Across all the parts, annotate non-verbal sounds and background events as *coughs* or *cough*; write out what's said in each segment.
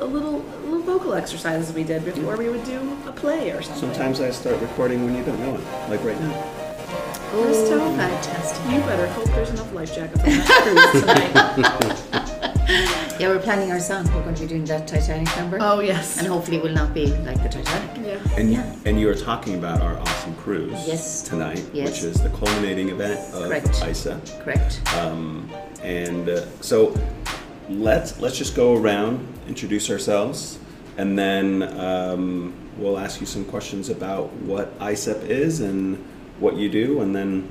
a, a little a little vocal exercises we did before we would do a play or something. Sometimes I start recording when you don't know it, like right now. Risto, Oh, fantastic. you better hope there's enough life jackets on that cruise tonight. *laughs* Yeah, we're planning our song. We're going to be doing that Titanic number. oh yes. And hopefully it will not be like the Titanic. Yeah. And Yeah. and you are talking about our awesome cruise Yes. tonight, Yes. which is the culminating event of Correct. ISA. Correct. Um, and uh, so let's let's just go around, introduce ourselves, and then um, we'll ask you some questions about what ISEP is and what you do, and then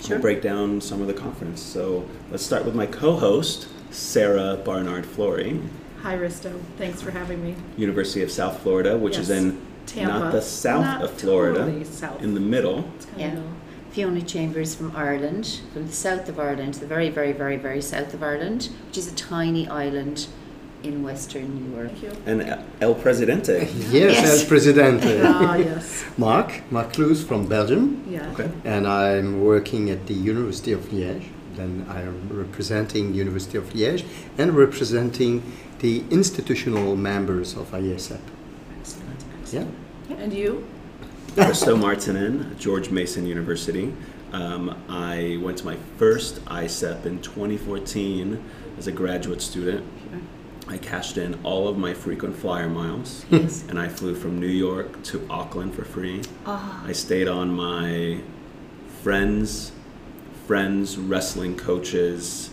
Sure. we'll break down some of the conference. So let's start with my co-host, Sarah Barnard Flory, Hi Risto. Thanks for having me. University of South Florida, which is in Tampa. not the south Not of Florida, totally south. in the middle. It's kind Yeah. of Fiona Chambers from Ireland, from the south of Ireland, the very, very, very, very south of Ireland, which is a tiny island in Western Europe. Thank you. And El Presidente. *laughs* Yes, Yes. as president. *laughs* Ah yes. Mark, Mark Cloes from Belgium, Yeah. Okay. and I'm working at the University of Liège. Then I am representing University of Liège and representing the institutional members of ISEP. Excellent. Yeah. And you? Risto Marttinen, George Mason University. Um, I went to my first ISEP in 2014 as a graduate student. I cashed in all of my frequent flyer miles, Yes. and I flew from New York to Auckland for free. Ah, I stayed on my friends, friends, wrestling coaches,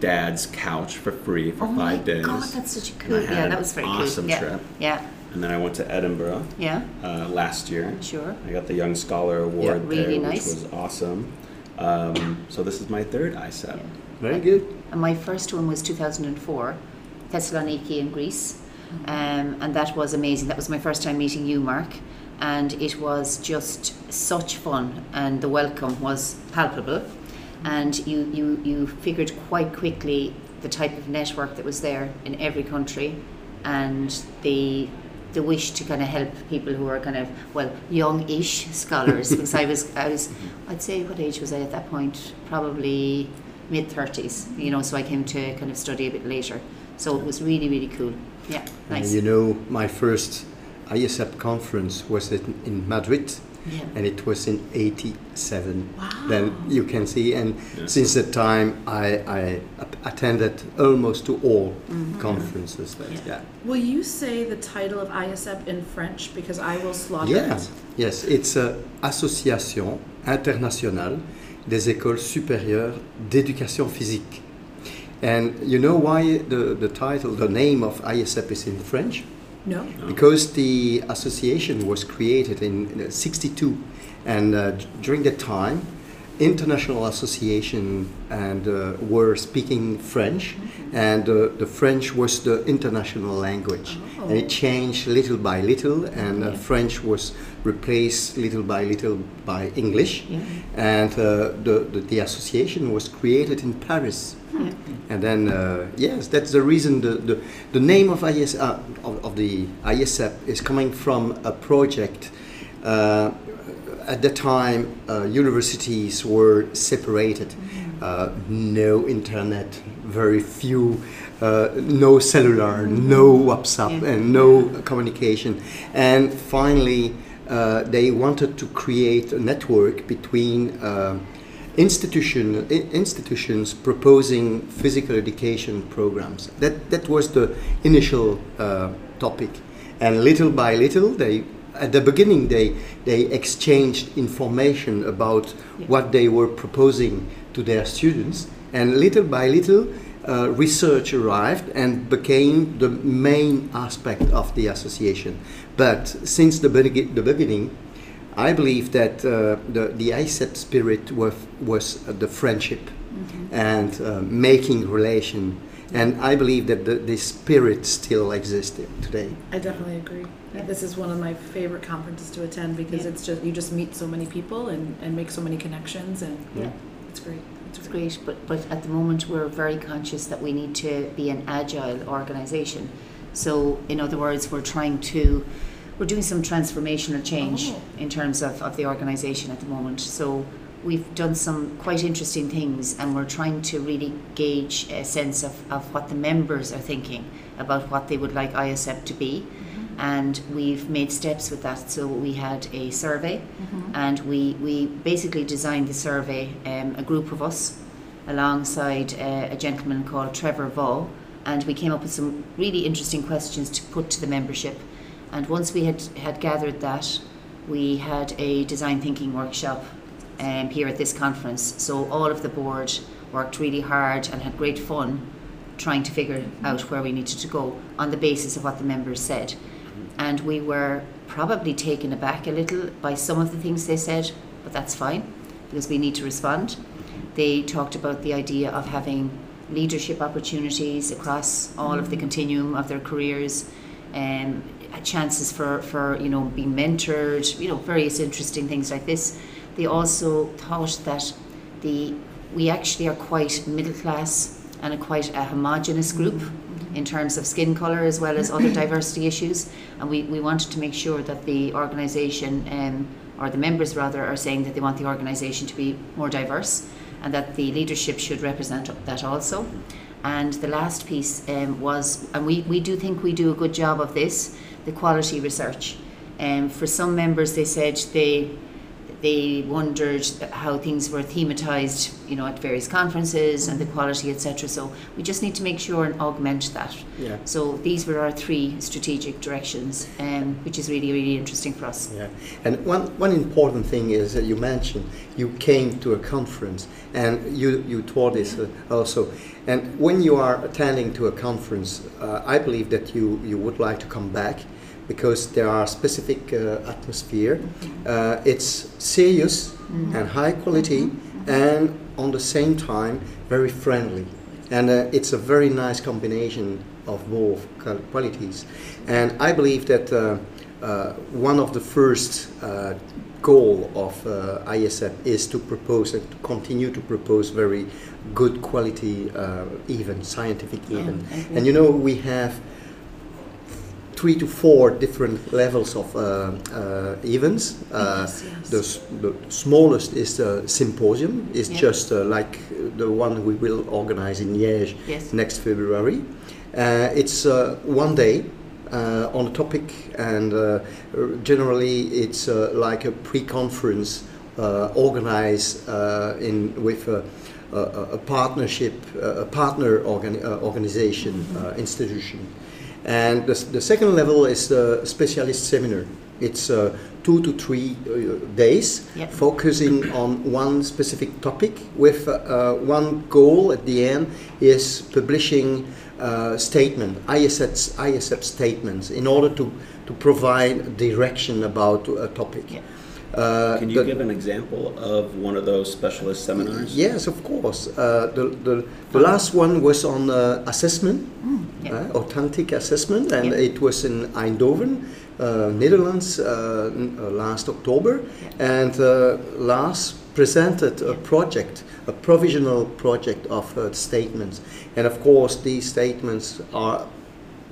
dad's couch for free for oh my five days. God, that's such a cool. Yeah, that was very awesome cool. Yeah. trip. Yeah. And then I went to Edinburgh Yeah. uh, last year. Sure. I got the Young Scholar Award Yeah, really there, nice. which was awesome. Um, so this is my third ISEP. Yeah. Very good. And my first one was 2004, Thessaloniki in Greece. Um, and that was amazing. That was my first time meeting you, Mark. And it was just such fun, and the welcome was palpable. And you, you, you figured quite quickly the type of network that was there in every country and the the wish to kind of help people who are kind of well young-ish scholars because I was I was I'd say what age was I at that point? Probably mid 30s you know so I came to kind of study a bit later. So it was really really cool. Yeah And nice. you know, my first ISEP conference was in, in Madrid, yeah and it was in 87. Wow. Then you can see, and Yeah. since that time, I, I attended almost to all mm-hmm. conferences. That, Yeah. yeah. Will you say the title of ISEP in French because I will slaughter Yeah, it? yes, it's a Association Internationale des Écoles Supérieures d'Éducation Physique. And you know why the, the title, the name of ISEP is in French? No. No. Because the association was created in uh, 62, and uh, during that time, international association and uh, were speaking French, and uh, the French was the international language, and it changed little by little, and uh, Yeah. French was replaced little by little by English, Yeah. and uh, the, the the association was created in Paris. yeah And then, uh, yes, that's the reason the, the, the name of, IS, uh, of, of the ISEP is coming from a project. Uh, at the time, uh, universities were separated. Uh, no internet, very few, uh, no cellular, no WhatsApp, Yeah. and no communication. And finally, uh, they wanted to create a network between uh, institution, institutions proposing physical education programs. That, that was the initial uh, topic. And little by little, they, at the beginning, they, they exchanged information about Yeah. what they were proposing to their students. And little by little, uh, research arrived and became the main aspect of the association. But since the, begin- the beginning, I believe that uh, the, the ISEP spirit was, was uh, the friendship and uh, making relation. And I believe that the, this spirit still exists today. I definitely agree. Yeah. This is one of my favorite conferences to attend because Yeah. it's just you just meet so many people and, and make so many connections and yeah it's great. It's great. great, but, but at the moment we're very conscious that we need to be an agile organisation. So, in other words, we're trying to, we're doing some transformational change Oh. in terms of, of the organisation at the moment. So, we've done some quite interesting things and we're trying to really gauge a sense of, of what the members are thinking about what they would like ISEP to be. And we've made steps with that. So we had a survey, and we, we basically designed the survey, um, a group of us, alongside uh, a gentleman called Trevor Vaugh, and we came up with some really interesting questions to put to the membership. And once we had, had gathered that, we had a design thinking workshop um, here at this conference. So all of the board worked really hard and had great fun trying to figure out where we needed to go on the basis of what the members said. And we were probably taken aback a little by some of the things they said, but that's fine because we need to respond. They talked about the idea of having leadership opportunities across all of the continuum of their careers, um, chances for, for you know being mentored, you know various interesting things like this. They also thought that the we actually are quite middle class and a quite a homogenous group in terms of skin colour as well as other *coughs* diversity issues. And we, we wanted to make sure that the organisation, um, or the members rather, are saying that they want the organisation to be more diverse and that the leadership should represent that also. And the last piece um, was, and we, we do think we do a good job of this, the quality research. Um, for some members, they said they they wondered how things were thematized, you know, at various conferences and the quality, etc. So we just need to make sure and augment that. Yeah. So these were our three strategic directions, um, which is really, really interesting for us. Yeah, and one, one important thing is that you mentioned you came to a conference and you, you taught this uh, also. And when you are attending to a conference, uh, I believe that you, you would like to come back because there are specific uh, atmosphere. Uh, it's serious and high quality, and on the same time very friendly. And uh, it's a very nice combination of both qualities. And I believe that uh, uh, one of the first uh, goal of uh, ISEP is to propose and to continue to propose very good quality uh, events, scientific Yeah. I agree. And you know we have three to four different levels of uh, uh, events. Uh, Yes, yes. The, s- the smallest is the symposium. It's Yeah. just uh, like the one we will organize in Liège Yes. next February. Uh, it's uh, one day uh, on a topic, and uh, generally it's uh, like a pre-conference uh, organized uh, in with a, a, a partnership, uh, a partner organi- uh, organization uh, institution. And the, the second level is the specialist seminar. It's uh, two to three uh, days Yep. focusing on one specific topic with uh, uh, one goal at the end is publishing uh, statement, ISEP, ISEP statements in order to, to provide direction about a topic. Yeah. Uh, Can you the- give an example of one of those specialist seminars? Yes, of course. Uh, the, the, the last one was on uh, assessment, yeah. uh, authentic assessment, and Yeah. it was in Eindhoven, uh, Netherlands, uh, n- uh, last October. And uh, Lars presented a project, a provisional project of uh, statements. And of course, these statements are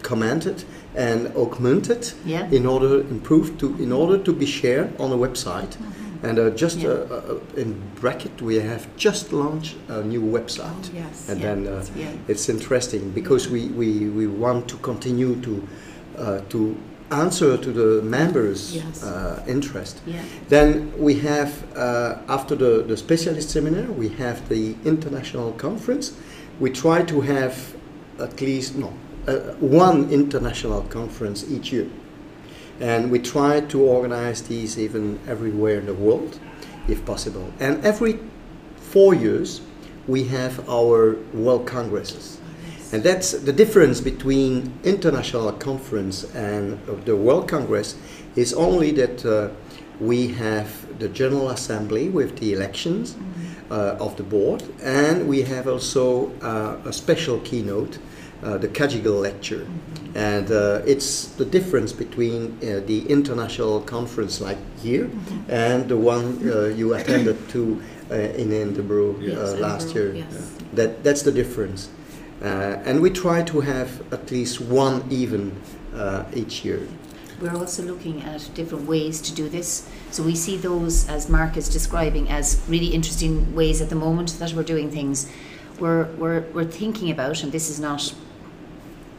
commented and augmented Yeah. in order improved to in order to be shared on a website. And uh, just Yeah. uh, uh, in bracket, we have just launched a new website. Oh, yes. And Yeah. then uh, Yeah. it's interesting because we, we, we want to continue to uh, to answer to the members' Yes. uh, interest. Then we have, uh, after the, the specialist seminar, we have the international conference. We try to have at least, no, uh, one international conference each year. And we try to organize these even everywhere in the world, if possible. And every four years, we have our World Congresses. And that's the difference between international conference and uh, the World Congress is only that uh, we have the General Assembly with the elections uh, of the board, and we have also uh, a special keynote, uh, the Kajigal lecture. And uh, it's the difference between uh, the international conference like here and the one uh, you attended to uh, in Edinburgh Yes. uh, last Edinburgh, year. yes. That, that's the difference. Uh, and we try to have at least one even uh, each year. We're also looking at different ways to do this. So we see those, as Mark is describing, as really interesting ways at the moment that we're doing things. We're, we're, we're thinking about, and this is not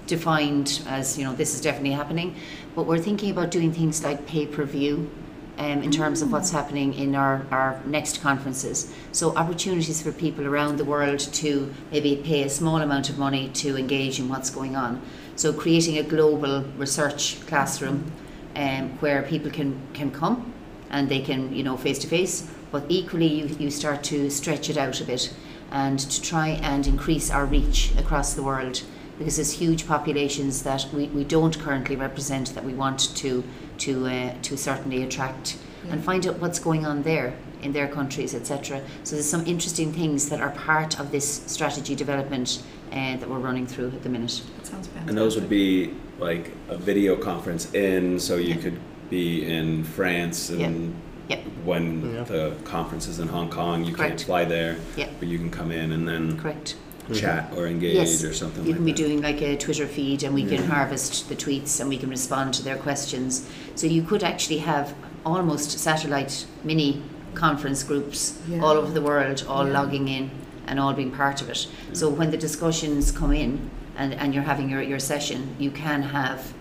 defined as you know this is definitely happening, but we're thinking about doing things like pay per view. Um, in terms of what's happening in our, our next conferences. So, opportunities for people around the world to maybe pay a small amount of money to engage in what's going on. So, creating a global research classroom um, where people can, can come and they can, you know, face to face, but equally you, you start to stretch it out a bit and to try and increase our reach across the world because there's huge populations that we, we don't currently represent that we want to to uh, to certainly attract and find out what's going on there in their countries etc so there's some interesting things that are part of this strategy development uh, that we're running through at the minute That sounds fantastic. And those would be like a video conference in, so you Yeah. could be in France and Yep. when Yeah. the conference is in Hong Kong, you Correct. can't fly there, Yeah. but you can come in and then correct Mm-hmm. chat or engage Yes, or something you like can be that. doing like a Twitter feed, and we can Yeah. harvest the tweets, and we can respond to their questions. So you could actually have almost satellite mini conference groups Yeah. all over the world, all Yeah. logging in and all being part of it. So when the discussions come in, and, and you're having your, your session, you can have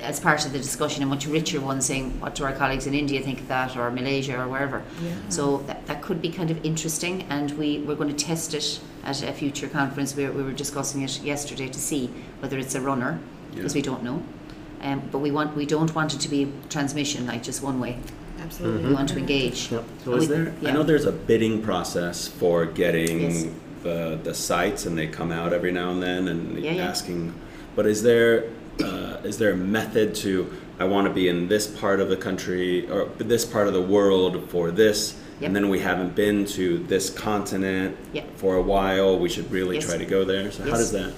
as part of the discussion a much richer one saying what do our colleagues in India think of that or Malaysia or wherever. Yeah. So that, that could be kind of interesting, and we, we're going to test it at a future conference. We, we were discussing it yesterday to see whether it's a runner, because Yeah. we don't know. Um, but we want we don't want it to be transmission like just one way. Absolutely. We want to engage. Yeah. So is We- there? I know there's a bidding process for getting Yes. the the sites, and they come out every now and then and Yeah, yeah. asking. But is there uh, is there a method to? I want to be in this part of the country or this part of the world for this, Yep. and then we haven't been to this continent Yep. for a while. We should really Yes. try to go there. So how does that?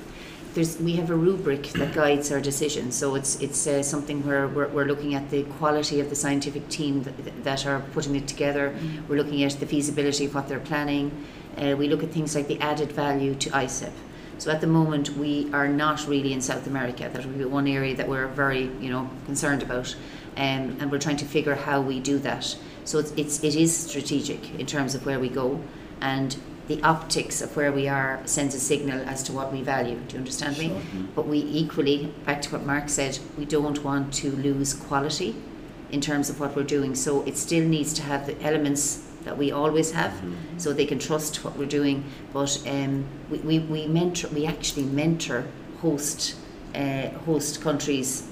There's, we have a rubric that guides our decisions. So it's it's uh, something where we're, we're looking at the quality of the scientific team that, that are putting it together. We're looking at the feasibility of what they're planning. Uh, we look at things like the added value to ISEP. So at the moment, we are not really in South America. That would be one area that we're very, you know, concerned about, um, and we're trying to figure how we do that. So it's, it's it is strategic in terms of where we go, and the optics of where we are sends a signal as to what we value. Do you understand me? But we equally, back to what Mark said, we don't want to lose quality in terms of what we're doing. So it still needs to have the elements that we always have, so they can trust what we're doing. But um, we, we, we mentor, we actually mentor host uh, host countries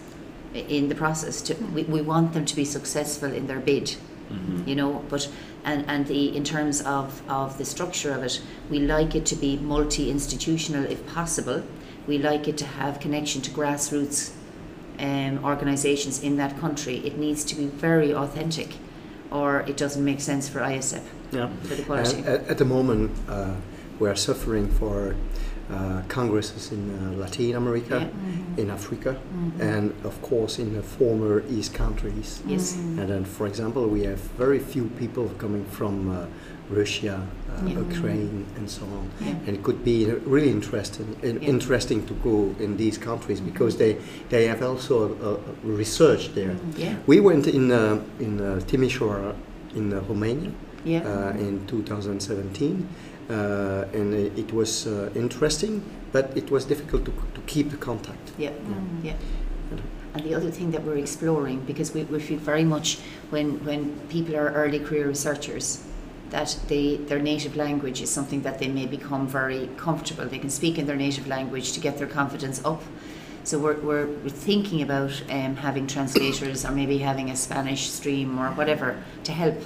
in the process. To, we, we want them to be successful in their bid you know? But and and the in terms of of the structure of it we like it to be multi-institutional if possible. We like it to have connection to grassroots um, organizations in that country. It needs to be very authentic or it doesn't make sense for ISEP. Yeah. for the quality at, at the moment, uh, we are suffering for uh, congresses in uh, Latin America, Yeah. in Africa, and of course in the former East countries. yes And then, for example, we have very few people coming from uh, Russia, uh, Yeah. Ukraine, and so on. Yeah. And it could be really interesting, in- Yeah. interesting to go in these countries because they, they have also uh, research there. yeah We went in uh, in uh, Timișoara in uh, Romania yeah uh, in 2017, uh, and it it was uh, interesting, but it was difficult to, to keep the contact. Yeah, yeah. And the other thing that we're exploring, because we, we feel very much when, when people are early career researchers, that they, their native language is something that they may become very comfortable. They can speak in their native language to get their confidence up. So we're, we're, we're thinking about um, having translators or maybe having a Spanish stream or whatever to help,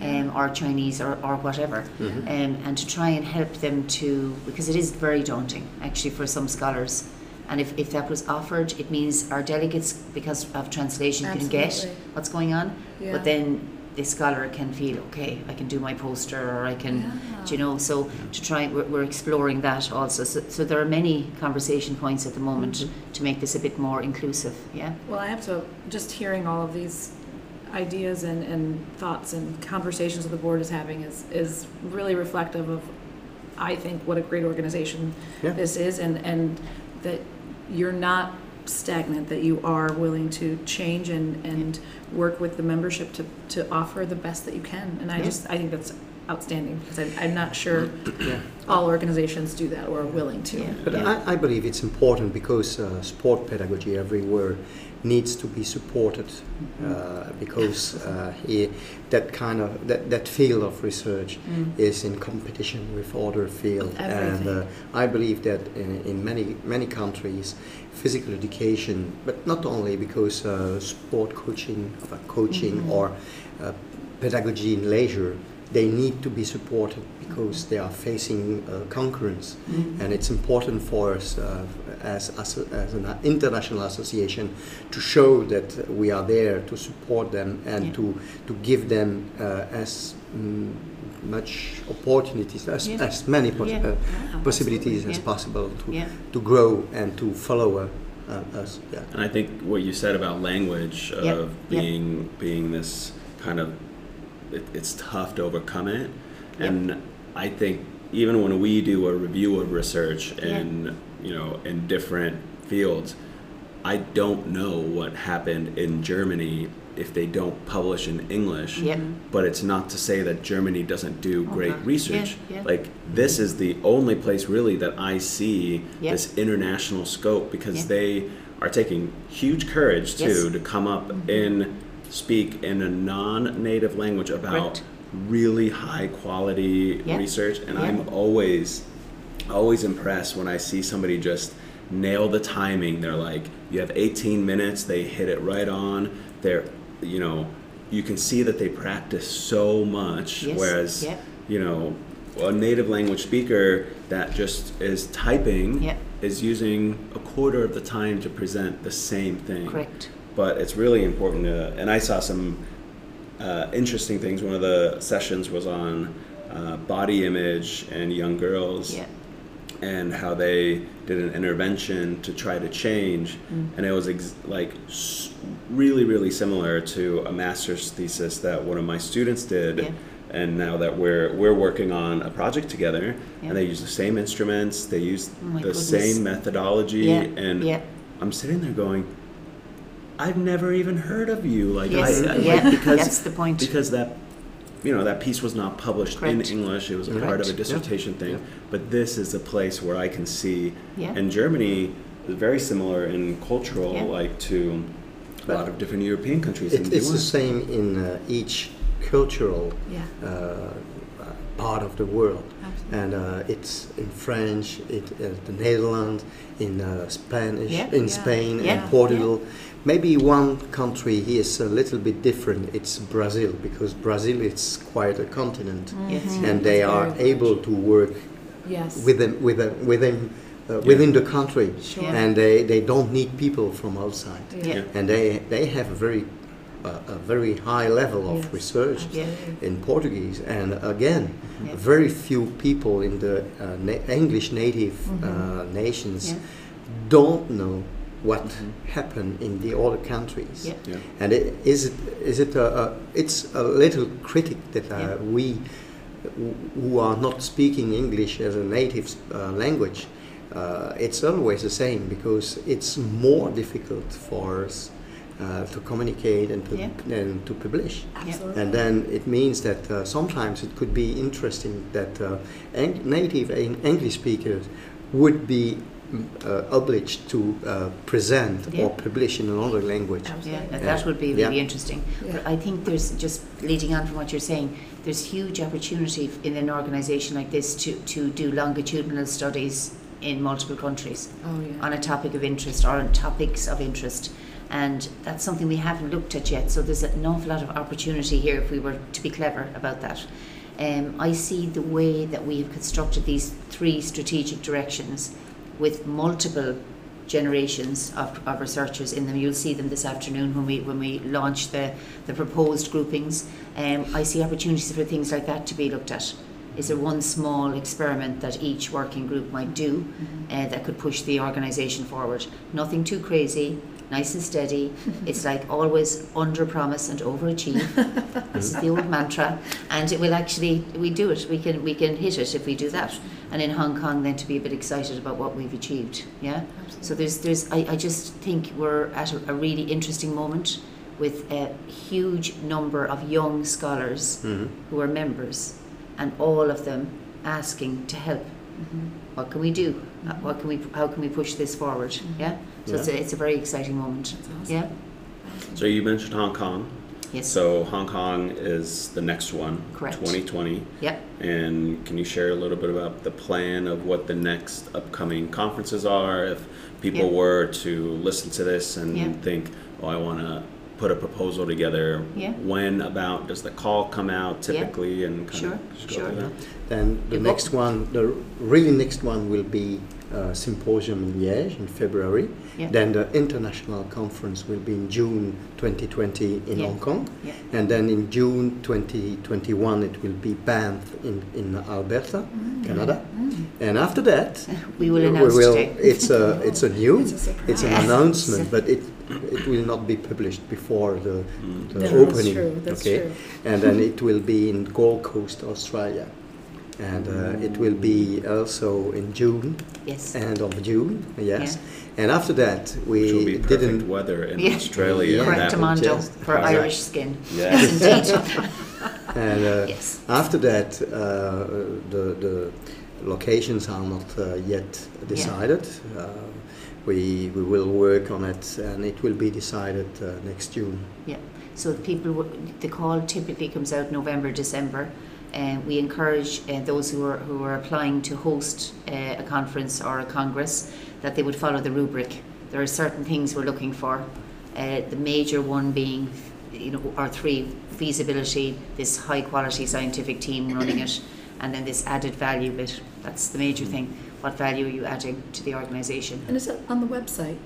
um, or Chinese or, or whatever, um, and to try and help them to, because it is very daunting actually for some scholars. And if, if that was offered, it means our delegates, because of translation, can get what's going on. Yeah. But then the scholar can feel, okay, I can do my poster or I can, do you know, so to try, we're, we're exploring that also. So, so there are many conversation points at the moment to make this a bit more inclusive, yeah? Well, I have to, just hearing all of these ideas and, and thoughts and conversations that the board is having is, is really reflective of, I think, what a great organization Yeah. this is and, and that you're not stagnant, that you are willing to change and, and work with the membership to, to offer the best that you can. And I Yeah. just, I think that's outstanding because I'm, I'm not sure *clears throat* Yeah. all organizations do that or are willing to. Yeah. But I, I believe it's important because uh, sport pedagogy everywhere needs to be supported uh, because uh, he, that kind of that, that field of research Mm. is in competition with other fields and Everything. uh, I believe that in, in many many countries physical education but not only because uh, sport coaching uh, coaching Mhm. or uh, pedagogy in leisure they need to be supported because they are facing uh, concurrence Mm. and it's important for us uh, as, as, as an international association to show that we are there to support them and Yeah. to, to give them uh, as mm, much opportunities as, Yeah. as many pos- Yeah. uh, Yeah, possibilities absolutely. as possible to, Yeah. to grow and to follow uh, uh, us. Yeah. And I think what you said about language of Yep, yep. being being this kind of it, it's tough to overcome it, and I think even when we do a review of research in you know in different fields, I don't know what happened in Germany if they don't publish in English. Yep. But it's not to say that Germany doesn't do great research. Yeah, yeah. Like this is the only place really that I see Yeah. this international scope because Yeah. they are taking huge courage too Yes. Mm-hmm. to come up and speak in a non-native language about Correct. really high quality Yeah. research and Yeah. I'm always always impressed when I see somebody just nail the timing. They're like, you have 18 minutes, they hit it right on. They're, you know, you can see that they practice so much. Yes, Whereas, yeah. you know, a native language speaker that just is typing Yeah. is using a quarter of the time to present the same thing. Correct. But it's really important to, and I saw some uh, interesting things. One of the sessions was on uh, body image and young girls Yeah. and how they did an intervention to try to change Mm. and it was ex- like s- really really similar to a master's thesis that one of my students did Yeah. and now that we're we're working on a project together Yeah. and they use the same instruments they use Oh the goodness. same methodology Yeah. and yeah. i'm sitting there going i've never even heard of you like Yes. I, I yeah. like, because That's the point. because that you know that piece was not published Correct. in english it was a part of a Yeah. dissertation thing Yeah. but this is a place where i can see Yeah. and germany is very similar in cultural Yeah. like to a lot of different european countries It, it's the US. same in uh, each cultural Yeah. uh, uh, part of the world. Absolutely. and uh, it's in French, it, uh, the Netherlands, in uh, Spanish, Yeah. in Yeah. Spain, Yeah. and Portugal. Maybe one country here is a little bit different. It's Brazil because Brazil is quite a continent, Yes. Mhm. and they It's are able much. to work Yes. within within within uh, within the country, Sure. And they, they don't need people from outside, Yeah. Yeah. and they they have a very uh, a very high level of Yes. research Yeah. in Portuguese, and again, Yeah. very few people in the uh, na- English native uh, Mhm. nations Yeah. don't know what Mhm. happened in the other countries. Yeah. yeah And it, is it is it a, a, it's a little critic that uh, Yeah. we who- who are not speaking English as a native uh, language, uh, it's always the same because it's more difficult for us uh, to communicate and to Yeah. and to publish. Absolutely. And then it means that uh, sometimes it could be interesting that uh, Eng- native Eng- English speakers would be uh, obliged to uh, present Yeah. or publish in another language. Yeah, Absolutely. that, that would be really Yeah. interesting. Yeah. But I think there's just leading on from what you're saying, there's huge opportunity in an organisation like this to, to do longitudinal studies in multiple countries Oh, yeah. on a topic of interest or on topics of interest. And that's something we haven't looked at yet. So there's an awful lot of opportunity here if we were to be clever about that. Um, I see the way that we have constructed these three strategic directions with multiple generations of, of researchers in them. You'll see them this afternoon when we when we launch the, the proposed groupings. Um, I see opportunities for things like that to be looked at. Is there one small experiment that each working group might do uh, that could push the organisation forward? Nothing too crazy, nice and steady. *laughs* it's like always under promise and overachieve. *laughs* this is the old mantra, and it will actually we do it. We can we can hit it if we do that. And in Hong Kong, then to be a bit excited about what we've achieved. Yeah. So there's there's I, I just think we're at a, a really interesting moment with a huge number of young scholars Mhm. who are members and all of them asking to help. What can we do? Uh, What can we? How can we push this forward? Yeah. So it's, a, it's a very exciting moment. Awesome. Yeah. So you mentioned Hong Kong. Yes. So Hong Kong is the next one, Correct. 2020. Yep. And can you share a little bit about the plan of what the next upcoming conferences are? If people Yeah. were to listen to this and Yeah. think, oh, I want to put a proposal together, Yeah. when about does the call come out typically? And kind Sure, of sure. through that? Then the You go- next one, the really next one will be uh, symposium in Liège in February. Yeah. Then the international conference will be in June 2020 in Yeah. Hong Kong. Yeah. And then in June 2021 it will be Banff in, in Alberta, Canada. And after that, *laughs* We will announce will, today. It's a it's a *laughs* new, It's a it's an announcement, but it it will not be published before the, Mm. the No, that's opening. true, that's okay, true. and then *laughs* it will be in Gold Coast, Australia, and uh, it will be also in June, Yes. end of June. Yes, and after that we Which will be perfect didn't. weather in Yeah. Australia. Yeah. Correct, That would Amando, just- for Correct. Irish skin. Yes. Yes, indeed. *laughs* And uh, yes. after that, uh, the the locations are not uh, yet decided. Uh, we we will work on it, and it will be decided uh, next June. Yeah. So the people, w- the call typically comes out November, December. And we encourage uh, those who are who are applying to host uh, a conference or a congress that they would follow the rubric. There are certain things we're looking for. Uh, the major one being, you know, our three feasibility, this high quality scientific team running it, and then this added value bit. That's the major thing. What value are you adding to the organisation? And is it on the website?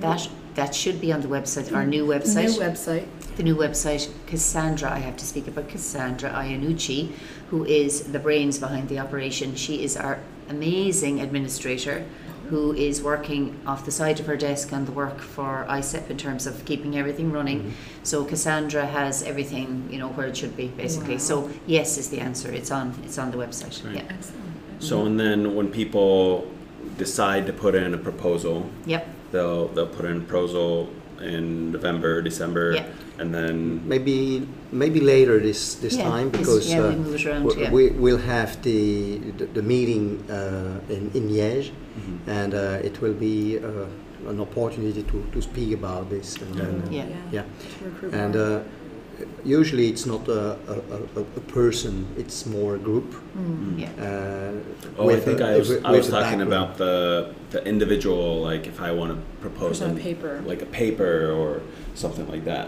That that should be on the website, our new website New website. The new website, Cassandra, I have to speak about Cassandra Iannucci, who is the brains behind the operation. She is our amazing administrator who is working off the side of her desk on the work for ISEP in terms of keeping everything running. Mm-hmm. So Cassandra has everything, you know, where it should be basically. Wow. So yes is the answer. It's on it's on the website. Right. Yeah. Excellent. So and then when people decide to put in a proposal, Yep. they'll they'll put in a proposal in November, December, Yeah. and then Maybe maybe later this this Yeah, time this- because yeah, we uh, move around, we- yeah. we will have the the, the meeting uh, in in Liège, and uh, it will be uh, an opportunity to, to speak about this and then uh, Yeah. yeah. To recruit and more. uh, usually it's not a, a, a, a person it's more a group Mm. Yeah. uh, oh, I think a- I was with- I was talking background. about the the individual, like if I want to propose Present an- paper. like a paper or something like that.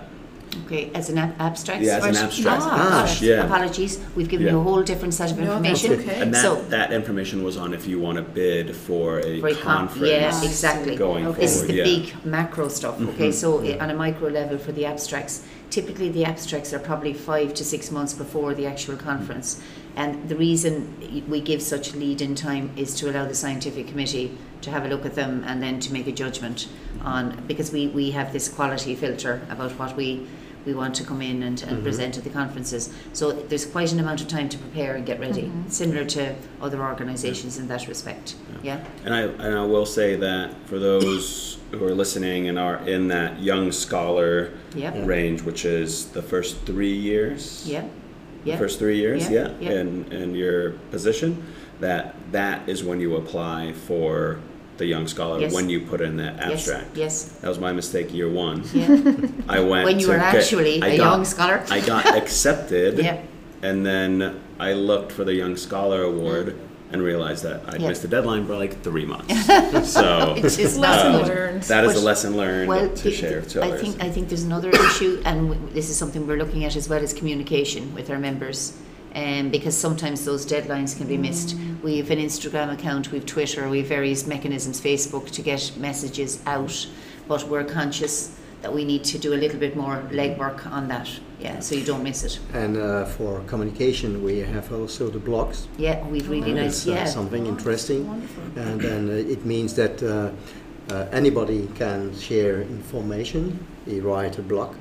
Okay, as an ab- abstract? Yeah, as an abstract. Ah, Gosh, yeah. Apologies, we've given you Yeah. a whole different set of No, that's information. okay. And that So- that information was on if you want to bid for a For con- conference. yeah, exactly. Going Okay. This is forward, the yeah. big macro stuff, okay? Mhm. So i- on a micro level for the abstracts, typically the abstracts are probably five to six months before the actual conference. And the reason y- we give such lead in time is to allow the scientific committee to have a look at them and then to make a judgment on, because we, we have this quality filter about what we, we want to come in and, and Mhm. present at the conferences. So there's quite an amount of time to prepare and get ready, Mhm. similar to other organisations in that respect. Yeah? And I, and I will say that for those who are listening and are in that young scholar Yep. range, which is the first three years, Yeah? the Yeah? first three years, Yeah, yeah, yeah. in, in your position, that that is when you apply for the young scholar, Yes. when you put in that abstract. yes, That was my mistake year one. *laughs* yeah. I went when you to were get- actually I a got- young scholar. I got *laughs* accepted, Yeah. and then I looked for the Young Scholar Award mm. and realized that I'd Yeah. missed the deadline by like three months. *laughs* so It's, it's not Lesson good. learned. that is a lesson learned Well, to the- share to I others. think I think there's another *coughs* issue, and w- this is something we're looking at as well as communication with our members, um, because sometimes those deadlines can be missed. We have an Instagram account, we have Twitter, we have various mechanisms, Facebook, to get messages out, but we're conscious that we need to do a little bit more legwork on that. Yeah, so you don't miss it. and uh, for communication we have also the blogs Yeah, we've really Oh, nice. Uh, Yeah, something interesting Wonderful. and then uh, it means that uh, uh, anybody can share information. He write a blog,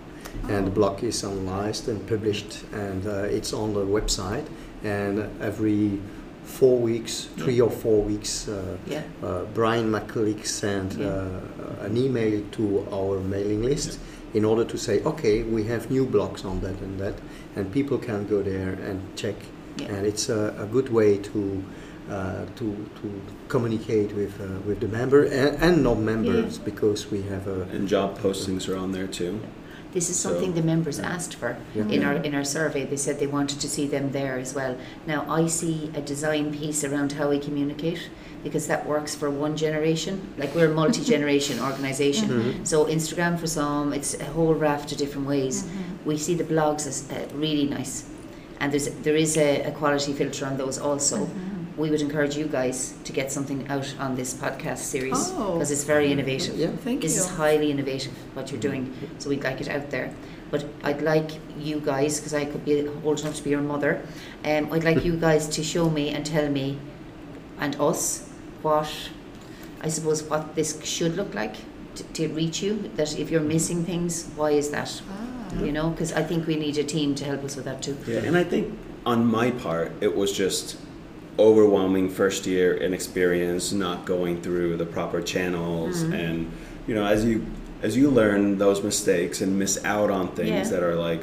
and the blog is analyzed and published, and uh, it's on the website. And every four weeks, three or four weeks, uh, yeah. uh, Brian McCulloch sent Yeah. uh, an email to our mailing list in order to say, okay, we have new blogs on that and that, and people can go there and check Yeah. and it's a, a good way to uh, to to communicate with uh, with the member and, and non-members because we have a And job postings are on there too. This is So- something the members asked for Yeah. in our in our survey. They said they wanted to see them there as well. Now I see a design piece around how we communicate because that works for one generation. Like we're a multi generation *laughs* organization. Mhm. So Instagram for some, it's a whole raft of different ways. We see the blogs as uh, really nice, and there's there is a, a quality filter on those also. We would encourage you guys to get something out on this podcast series Oh. because it's very innovative. Yeah. Thank this you. is highly innovative what you're doing, so we'd like it out there. But I'd like you guys, because I could be old enough to be your mother, um, I'd like you guys to show me and tell me and us what I suppose what this should look like to, to reach you. That if you're missing things, why is that? Ah. You know, because I think we need a team to help us with that too. Yeah, and I think on my part, it was just overwhelming first year inexperience, not going through the proper channels, Mm-hmm. and you know, as you as you learn those mistakes and miss out on things Yeah. that are like,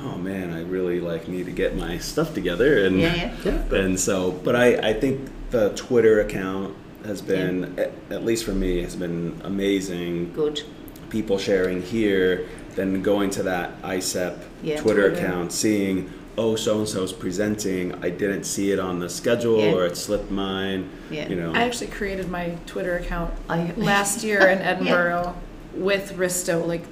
oh man, I really like need to get my stuff together, and Yeah, yeah. yeah. and so, but I I think the Twitter account has been, at, at least for me, has been amazing Good. people sharing here, then going to that ISEP Yeah. Twitter, Twitter. account, seeing, oh, so and so's presenting. I didn't see it on the schedule Yeah. or it slipped mine. Yeah. You know, I actually created my Twitter account oh, I last year in *laughs* Edinburgh with Risto, like,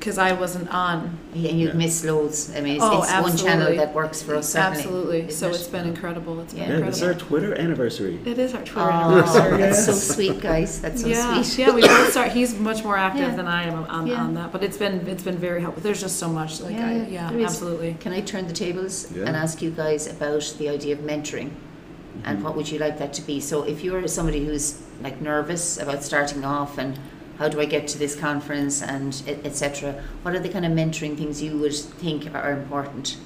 because I wasn't on. Yeah, and you've Yeah. missed loads. I mean, it's, Oh, it's one channel absolutely. that works for us. Certainly, Absolutely. isn't So it? it's been incredible. It's been Yeah. yeah, this is our incredible. Twitter anniversary. It is our Twitter Oh, anniversary. that's so sweet, guys. That's so yeah, sweet. yeah, we both start. He's *laughs* much more active Yeah. than I am on, Yeah. on that, but it's been it's been very helpful. There's just so much. Like, Yeah, I, yeah, yeah, there is. absolutely. Can I turn the tables Yeah. and ask you guys about the idea of mentoring and mm-hmm. what would you like that to be? So, if you're somebody who's like nervous about starting off and how do I get to this conference and etc., what are the kind of mentoring things you would think are important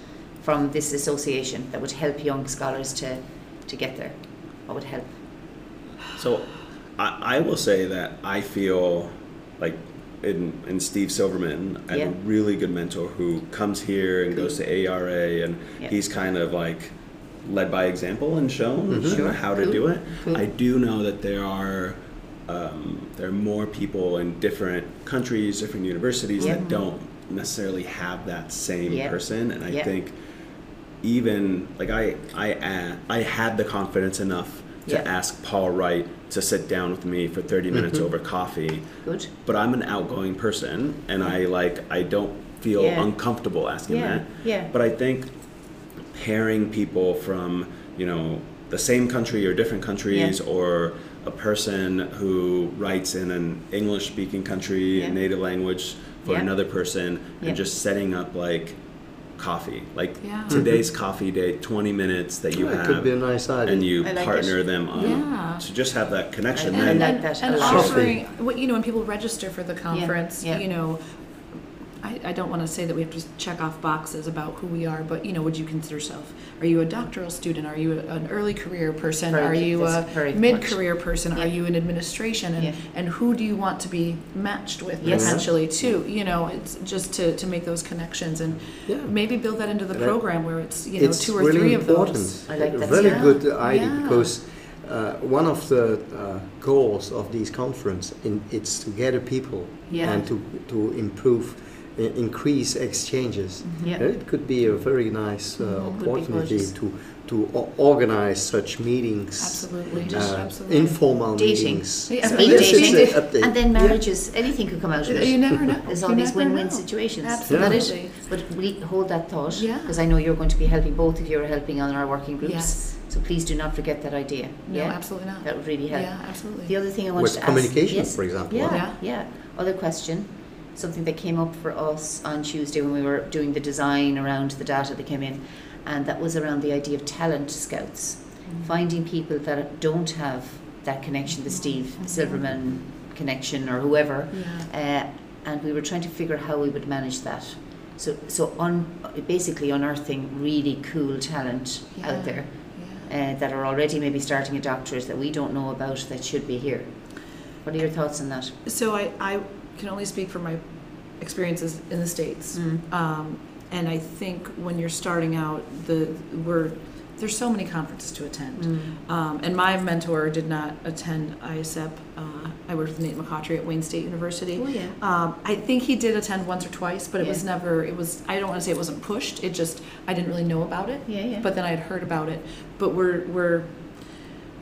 from this association that would help young scholars to to get there? What would help? So I, I will say that I feel like in, in Steve Silverman, I have a really good mentor who comes here and goes to AERA, and Yeah. he's kind of like led by example and shown Mhm. Sure. how to Cool. do it. Cool. I do know that there are um, there are more people in different countries, different universities Yeah. that don't necessarily have that same Yeah. person, and I Yeah. think even like I I I had the confidence enough to Yeah. ask Paul Wright to sit down with me for 30 minutes Mm-hmm. over coffee, Good. but I'm an outgoing person and I like I don't feel Yeah. uncomfortable asking Yeah, that. yeah. But I think pairing people from, you know, the same country or different countries Yeah. or a person who writes in an English speaking country, Yeah. native language for Yeah. another person Yeah. and just setting up like coffee. Like Yeah. Mm-hmm. today's coffee date, 20 minutes that you Oh, it have could be a nice idea. and you like partner it. them up Yeah. to just have that connection. I- and, then like and, that and offering what you know when people register for the conference yeah. you know I, I don't want to say that we have to check off boxes about who we are but you know would you consider yourself are you a doctoral student are you a, an early career person Very are you a That's very good. mid-career person are you in administration and, Yeah. and who do you want to be matched with Yes. potentially too you know it's just to, to make those connections and Yeah. maybe build that into the And I- program where it's you know it's two or really three of those I like A that. Very Yeah. good idea Yeah. because uh, one of the uh, goals of these conference in, it's to gather people Yeah. and to to improve, i- increase exchanges. Yeah. And it could be a very nice uh, Mhm, opportunity to to o- organize such meetings. absolutely uh, absolutely informal Dating. meetings. Yeah, Speed Yes, dating. And then Yeah. marriages, anything could come out of it. you never know *laughs* There's You all these never win-win know. situations. Absolutely. Isn't that it? But we hold that thought Yeah. because I know you're going to be helping. Both of you are helping on our working groups. Yes. So please do not forget that idea. No, yeah, absolutely not. that would really help. Yeah, absolutely. The other thing I wanted With to communication, ask, yes, for example. Yeah, Yeah. yeah. Other question, something that came up for us on Tuesday when we were doing the design around the data that came in, and that was around the idea of talent scouts, Mm-hmm. finding people that don't have that connection, the Steve Mm-hmm. Silverman connection or whoever, Yeah. uh, and we were trying to figure how we would manage that. So, so on basically unearthing really cool talent Yeah. out there Yeah. uh, that are already maybe starting a doctorate that we don't know about that should be here. What are your thoughts on that? So I, I can only speak from my experiences in the States. Mm. Um, and I think when you're starting out, the we're there's so many conferences to attend. Mm. Um, and my mentor did not attend ISEP. Uh, I worked with Nate McCaughtry at Wayne State University. Oh, yeah. Um, I think he did attend once or twice, but it was never. It was. I don't want to say it wasn't pushed. It just I didn't really know about it. Yeah, yeah. But then I had heard about it. But we're we're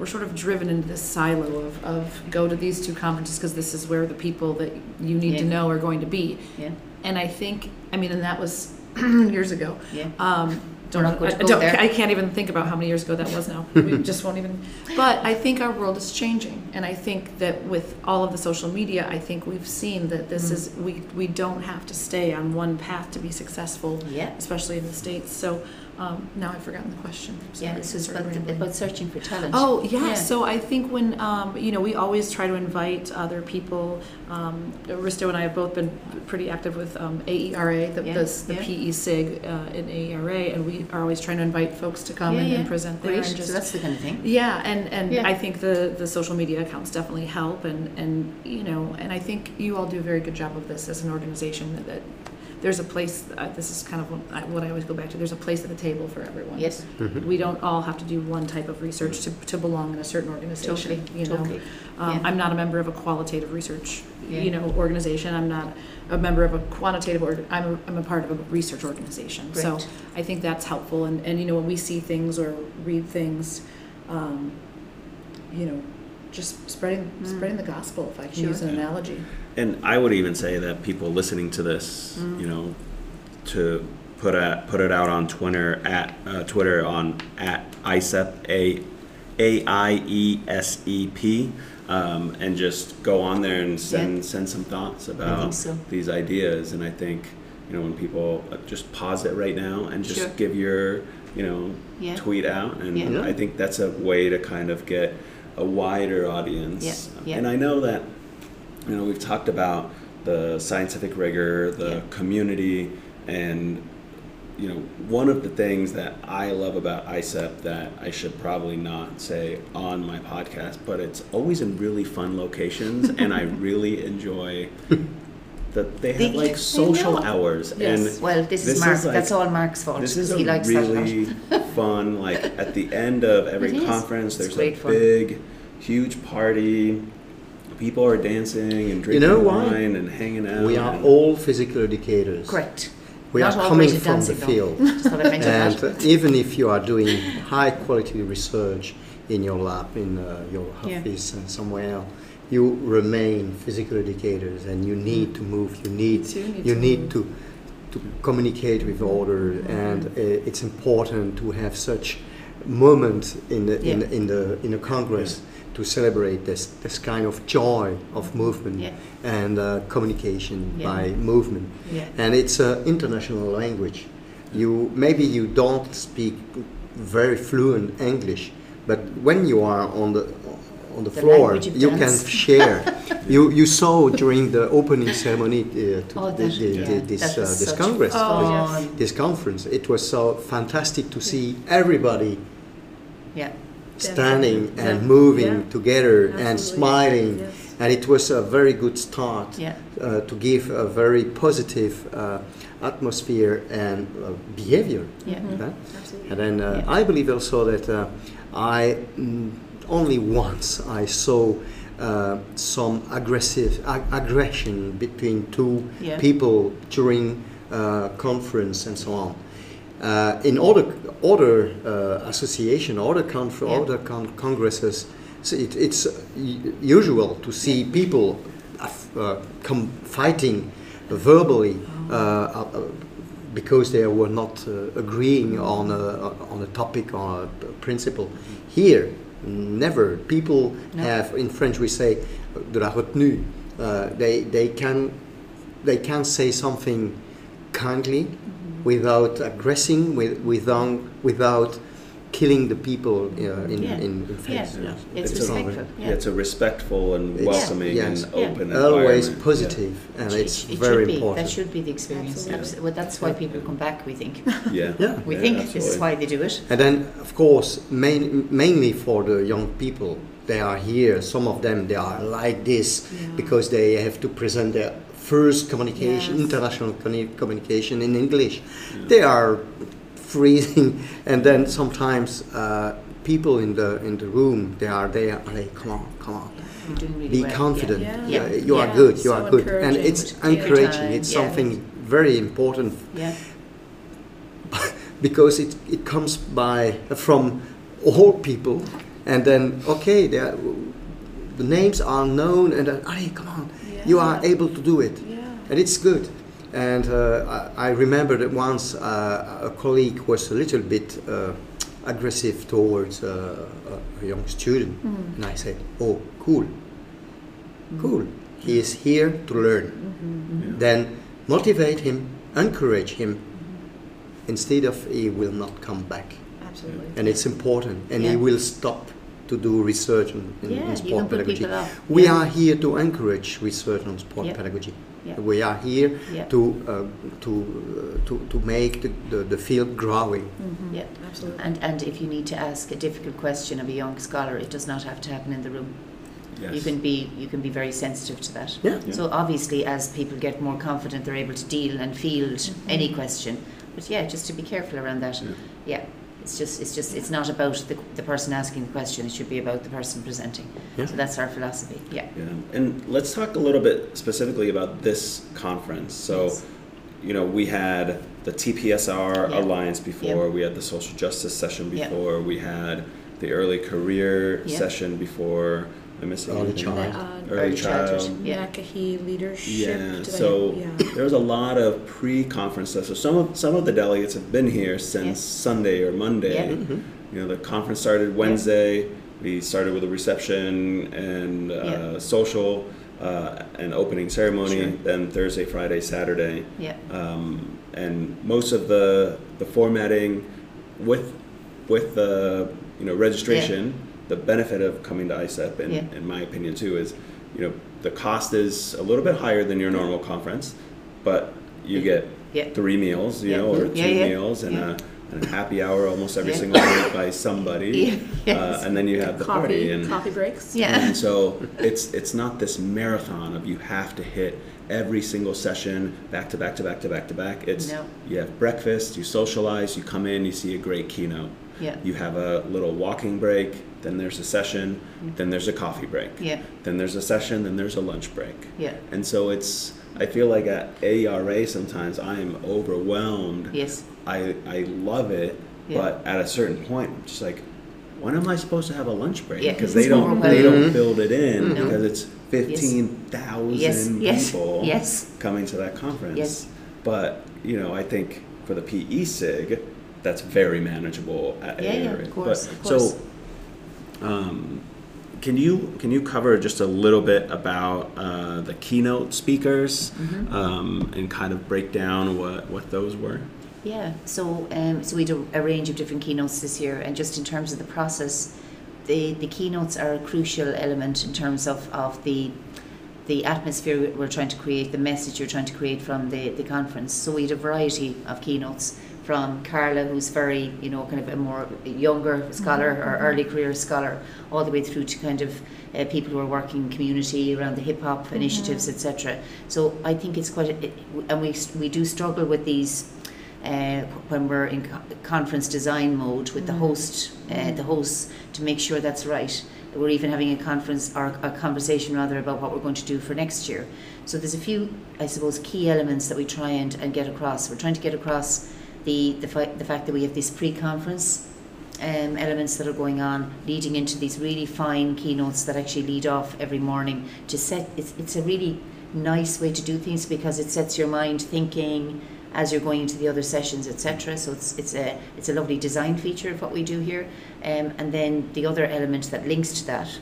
we're sort of driven into this silo of, of go to these two conferences because this is where the people that you need to know are going to be. Yeah. And I think I mean, and that was *clears throat* years ago. Yeah. Um, going I, don't, there. I can't even think about how many years ago that was now. We *laughs* just won't even. But I think our world is changing, and I think that with all of the social media, I think we've seen that this Mm. is we we don't have to stay on one path to be successful, Yeah. especially in the states. So um, now I've forgotten the question. Yeah, this is about, rambling. about searching for talent. Oh yeah. Yeah. So I think when um, you know we always try to invite other people. Um, Risto and I have both been pretty active with um, AERA, the, Yeah, the, the yeah. PE SIG uh, in AERA, and we are always trying to invite folks to come yeah, and, yeah. and present there. Great. And just, so that's the kind of thing. yeah, and, and Yeah. I think the, the social media accounts definitely help, and, and you know, and I think you all do a very good job of this as an organization. That, that there's a place. Uh, this is kind of what I, what I always go back to. There's a place at the table for everyone. Yes. We don't all have to do one type of research to, to belong in a certain organization. Totally. You know, Totally. um, Yeah. I'm not a member of a qualitative research, Yeah. you know, organization. I'm not a member of a quantitative org. I'm a, I'm a part of a research organization. So Great. I think that's helpful. And, and you know, when we see things or read things, um, you know, just spreading spreading the gospel, if I can Sure. use an analogy. And I would even say that people listening to this, Mm. you know, to put a, put it out on Twitter at uh, Twitter on at ISEP a a i e s e p, um, and just go on there and send Yeah. send some thoughts about so. these ideas. And I think you know when people uh, just pause it right now and just Sure. give your you know Yeah. tweet out, and Yeah. I think that's a way to kind of get a wider audience. Yeah, yeah. And I know that you know, we've talked about the scientific rigor, the Yeah. community, and you know, one of the things that I love about ISEP that I should probably not say on my podcast, but it's always in really fun locations, and I *laughs* really enjoy that they have like social hours. Yes. And Well, this, This is Mark. is like- that's all Mark's fault. this is a he likes that a lot. really *laughs* fun. Like at the end of every It is. conference, there's a great fun. big, huge party. People are dancing and drinking know why? wine and hanging out. We are all physical educators. Correct. We Not are coming from dancing, the though. field. *laughs* Just thought I'd mention and that. even if you are doing high quality research in your lab, in uh, your Yeah. office, and somewhere else, you remain physical educators, and you need to move. You need You need you to need to to communicate with others, Mm-hmm. and uh, it's important to have such moment in the in, Yeah. the- in the in the congress to celebrate this this kind of joy of movement Yeah. and uh, communication Yeah. by movement Yeah. and it's an international language. You maybe you don't speak very fluent English, but when you are on the on the, The floor, you can share. *laughs* you you saw during the opening ceremony uh, to Oh, the, the, yeah, this uh, this congress. Oh, fun. This conference, it was so fantastic to see everybody Yeah. standing Yeah. and moving Yeah. together and Absolutely. smiling, Yes. and it was a very good start Yeah. uh, to give a very positive uh, atmosphere and uh, behavior. Yeah. Absolutely. And then uh, Yeah. I believe also that uh, I mm, only once I saw uh, some aggressive ag- aggression between two Yeah. people during uh, conference and so on. Uh, in other other uh, association, other conf- Yeah. other con- congresses, so it, it's usual to see people uh, come fighting verbally uh, uh, because they were not uh, agreeing on a, on a topic or a principle. Here, never. People No. have, in French we say, de la retenue. Uh, they, they, can, they can say something kindly without aggressing, with, without, without killing the people uh, in, Yeah. in, in face. Yeah. Yeah. It's a- respectful, yeah. yeah. it's a respectful and It's- welcoming yes. and Yeah. open Always environment. positive, and It- it's it very should be. important. That should be the experience. Absolutely. Abs- Well, that's why people come back. We think. Yeah. *laughs* Yeah. We Yeah, think this is why they do it. And then, of course, main, mainly for the young people, they are here. Some of them they are like this Yeah. because they have to present their first communication, Yes. international communication in English. They are freezing, *laughs* and then sometimes uh, people in the in the room they are there. Hey, come on, come on. Really Be well. confident. Yeah. Yeah. Uh, you are good. You So are good, and it's encouraging. It's Yeah. something very important Yeah. yeah. *laughs* because it, it comes by from all people and then okay they are, the names are known and then come on you are able to do it Yeah. and it's good and uh, I, I remember that once uh, a colleague was a little bit uh, aggressive towards uh, a, a young student. Mm. and I said oh cool. Cool. He is here to learn. Mm-hmm. then motivate him encourage him instead of he will not come back. Absolutely. and it's important. And he will stop to do research in, in, Yeah, in sport pedagogy. we Yeah. are here to encourage research on sport Yeah. pedagogy Yeah. we are here Yeah. to uh, to uh, to to make the, the, the field growing Mhm. Yeah. Absolutely. And and if you need to ask a difficult question of a young scholar, it does not have to happen in the room. Yes. You can be you can be very sensitive to that. yeah Yeah. So obviously, as people get more confident, they're able to deal and field Mhm. any question. But yeah, just to be careful around that. Yeah. Yeah, it's just it's just it's not about the, the person asking the question. It should be about the person presenting. Yeah. So that's our philosophy. Yeah. Yeah. And let's talk a little bit specifically about this conference. So, Yes. you know, we had the TPSR Yeah. Alliance before, we had the social justice session Yeah. before, we had the early career Yeah. session before. Am I missing Early anything? child. Uh, Early child. Yeah. Nakahi leadership. Yeah, Did I- so yeah. there was a lot of pre-conference stuff. So some of some of the delegates have been here since Yeah. Sunday or Monday. Yeah. Mhm. You know, the conference started Wednesday. We started with a reception and uh, Yeah. social uh, and opening ceremony. Sure. Then Thursday, Friday, Saturday, Yeah. um, and most of the the formatting with with the you know registration. The benefit of coming to ISEP, in, Yeah. in my opinion too, is you know the cost is a little bit higher than your normal conference, but you get Yeah. three meals, you Yeah. know, or two Yeah, yeah. meals and, Yeah. a, and a happy hour almost every Yeah. single week by somebody, Yeah. *laughs* Yes. uh, and then you have the coffee, party and coffee breaks. Yeah. and *laughs* so it's it's not this marathon of you have to hit every single session back to back to back to back to back. It's No. you have breakfast, you socialize, you come in, you see a great keynote. Yeah. You have a little walking break, then there's a session, then there's a coffee break. Yeah. Then there's a session, then there's a lunch break. Yeah. And so it's I feel like at AERA sometimes I am overwhelmed. Yes. I I love it, Yeah. but at a certain point, I'm just like, when am I supposed to have a lunch break? Yeah, Because it's they don't they don't build it in No. because it's fifteen thousand Yes. Yes. people Yes. coming to that conference. Yes. But you know, I think for the PE sig, that's very manageable at Yeah, yeah, of course, But- of course. So, um, can you can you cover just a little bit about uh, the keynote speakers Mm-hmm. um, and kind of break down what what those were? Yeah, so um, so we do a range of different keynotes this year, and just in terms of the process, the the keynotes are a crucial element in terms of, of the the atmosphere we're trying to create, the message you're trying to create from the, the conference. So we had a variety of keynotes from Carla, who's very, you know, kind of a more younger scholar or early career scholar, all the way through to kind of uh, people who are working in community around the hip hop initiatives, etc. So I think it's quite, a, it, and we we do struggle with these uh, when we're in co- conference design mode with the host, uh, the hosts, to make sure that's right. We're even having a conference or a conversation rather about what we're going to do for next year. So there's a few, I suppose, key elements that we try and, and get across. We're trying to get across the the, the fact that we have this pre-conference um, elements that are going on, leading into these really fine keynotes that actually lead off every morning to set. It's it's a really nice way to do things because it sets your mind thinking as you're going into the other sessions, etc. So it's it's a it's a lovely design feature of what we do here. Um, and then the other element that links to that,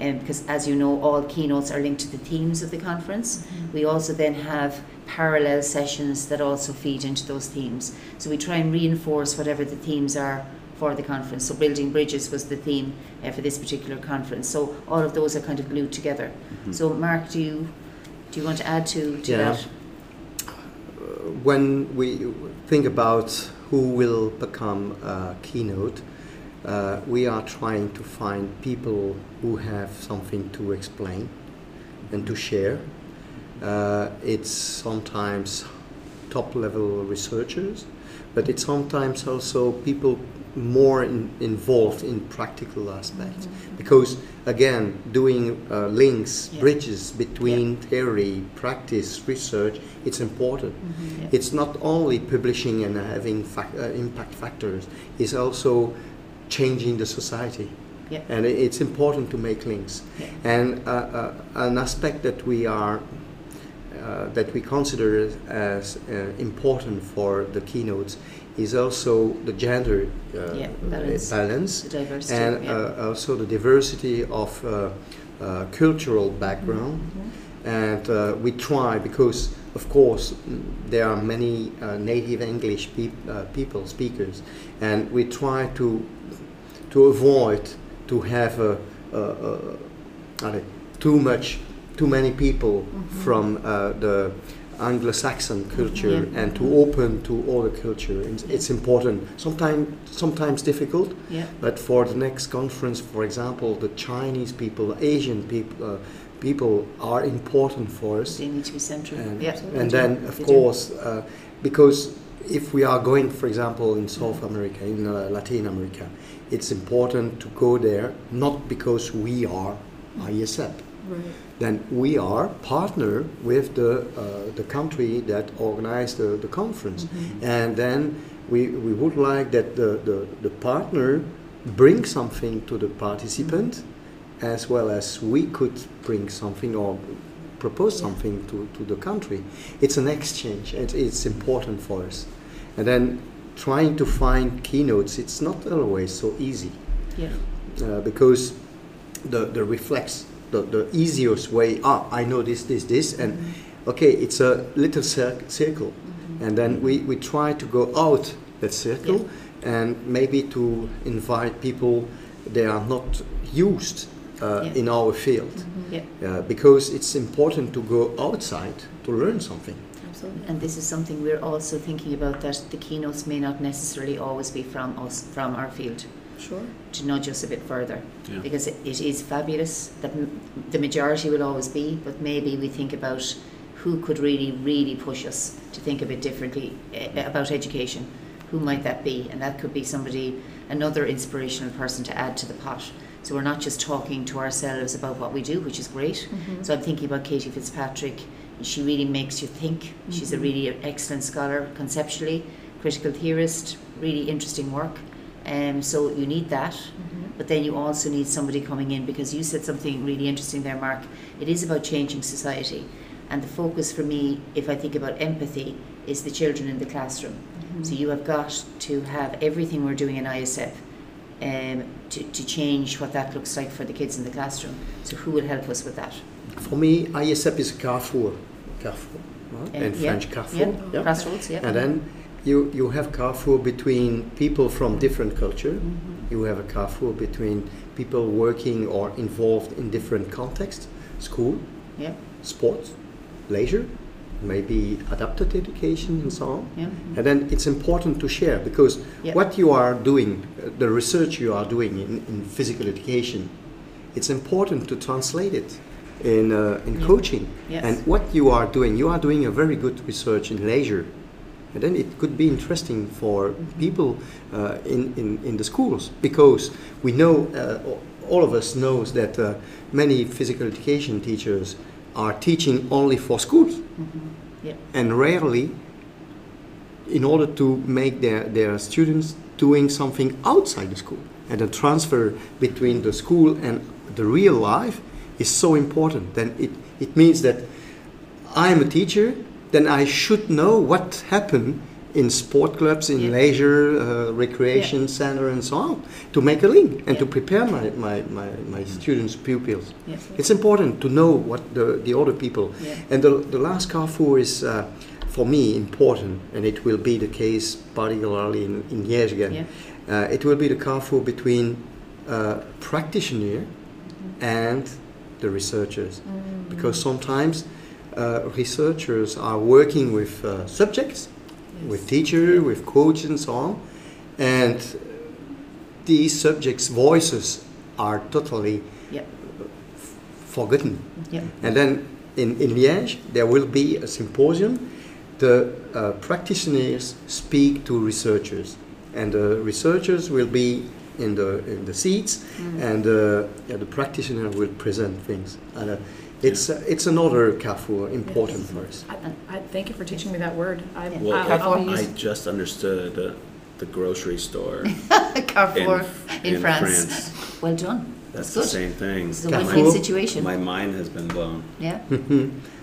um, because as you know, all keynotes are linked to the themes of the conference. We also then have parallel sessions that also feed into those themes. So we try and reinforce whatever the themes are for the conference. So building bridges was the theme uh, for this particular conference. So all of those are kind of glued together. So Mark, do you do you want to add to, to Yeah. that? when we think about who will become a keynote, uh, we are trying to find people who have something to explain and to share. Uh, it's sometimes top level researchers, but it's sometimes also people more in, involved in practical aspects. Because again, doing uh, links, Yeah. bridges between theory, practice, research, it's important. Yeah. It's not only publishing and having fac- uh, impact factors, it's also changing the society. Yeah. And it's important to make links. Yeah. And uh, uh, an aspect that we are uh, that we consider as uh, important for the keynotes is also the gender uh, Yeah, balance. balance and yeah. uh, also the diversity of uh, uh, cultural background. Mm-hmm. And uh, we try because, of course, there are many uh, native English peop- uh, people speakers, and we try to to avoid to have a, a, a, a too much too many people from uh, the Anglo-Saxon culture Yeah. and to open to other culture. It's, it's important. Sometimes sometimes difficult, yeah. but for the next conference, for example, the Chinese people, Asian people, uh, people are important for us. They need to be central. And, yeah. and then, of They course, uh, because if we are going, for example, in South America, in uh, Latin America, it's important to go there not because we are ISEP. Right. Then we are partner with the uh, the country that organized the, the conference, and then we, we would like that the, the, the partner bring something to the participant, as well as we could bring something or propose Yeah. something to, to the country. It's an exchange. It, it's important for us, and then trying to find keynotes. It's not always so easy Yeah. uh, because the the reflex the, the easiest way ah I know this this this and okay it's a little cir- circle. And then we, we try to go out that circle and maybe to invite people they are not used uh, Yeah. in our field. Yeah. uh, because it's important to go outside to learn something. Absolutely. And this is something we're also thinking about that the keynotes may not necessarily always be from us, from our field, Sure. to nudge us a bit further. Yeah. Because it, it is fabulous that m- the majority will always be, but maybe we think about who could really, really push us to think a bit differently eh, eh, about education. Who might that be? And that could be somebody, another inspirational person to add to the pot. So we're not just talking to ourselves about what we do, which is great. Mm-hmm. So I'm thinking about Katie Fitzpatrick. She really makes you think. She's a mm-hmm. really excellent scholar conceptually, critical theorist, really interesting work. Um, so you need that, but then you also need somebody coming in because you said something really interesting there, Mark. It is about changing society, and the focus for me, if I think about empathy, is the children in the classroom. So you have got to have everything we're doing in ISEP um, to, to change what that looks like for the kids in the classroom. So who will help us with that? for me ISEP is Carrefour Carrefour right? Uh, in yeah, French Carrefour Yeah, yeah. crossroads. Yeah. And then you, you have carrefour between people from different culture. Mm-hmm. You have a carrefour between people working or involved in different contexts, school, yeah, sports, leisure, maybe adapted education and so on. yeah, And then it's important to share because Yeah. what you are doing, uh, the research you are doing in, in physical education, it's important to translate it in, uh, in Yeah. coaching. Yes. And what you are doing, you are doing a very good research in leisure. And then it could be interesting for people uh, in, in, in the schools because we know, uh, all of us knows that uh, many physical education teachers are teaching only for schools yeah, and rarely in order to make their, their students doing something outside the school. And the transfer between the school and the real life is so important. Then it, it means that I am a teacher, then I should know what happened in sport clubs, in Yeah. leisure, uh, recreation center, and so on, to make a link and to prepare my, my, my, my students, pupils. yeah, It's important to know what the, the other people. Yeah. And the, the last Carrefour is, uh, for me, important, and it will be the case particularly in, in years again. yeah, Uh, it will be the Carrefour between uh, practitioner and the researchers. Because sometimes researchers are working with uh, subjects, with teacher, with coaches, and so on, and these subjects' voices are totally yeah, forgotten. yeah, And then in, in Liège, there will be a symposium. The uh, practitioners speak to researchers, and the researchers will be in the in the seats, and uh, yeah, the practitioner will present things. And uh, it's uh, it's another Carrefour important Yes. for us. I, I thank you for teaching me that word. I, Well, I, I'll I just understood uh, the grocery store *laughs* Carrefour in, in France. France. Well done. That's good. the same thing. It's a Carrefour. win-win situation. My mind has been blown. Yeah.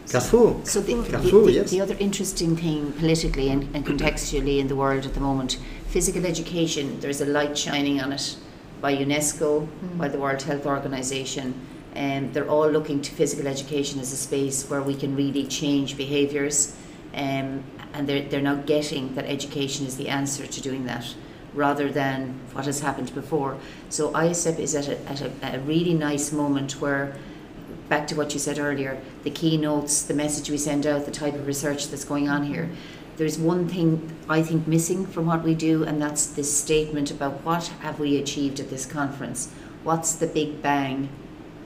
Carrefour. So the, the, Carrefour, the, yes. the other interesting thing politically and, and contextually in the world at the moment, physical education, there's a light shining on it by UNESCO, by the World Health Organization, and they're all looking to physical education as a space where we can really change behaviours. Um, and they're, they're now getting that education is the answer to doing that rather than what has happened before. So ISEP is at a, at a, a really nice moment where back to what you said earlier, the keynotes, the message we send out, the type of research that's going on here. There's one thing I think missing from what we do, and that's this statement about what have we achieved at this conference? What's the big bang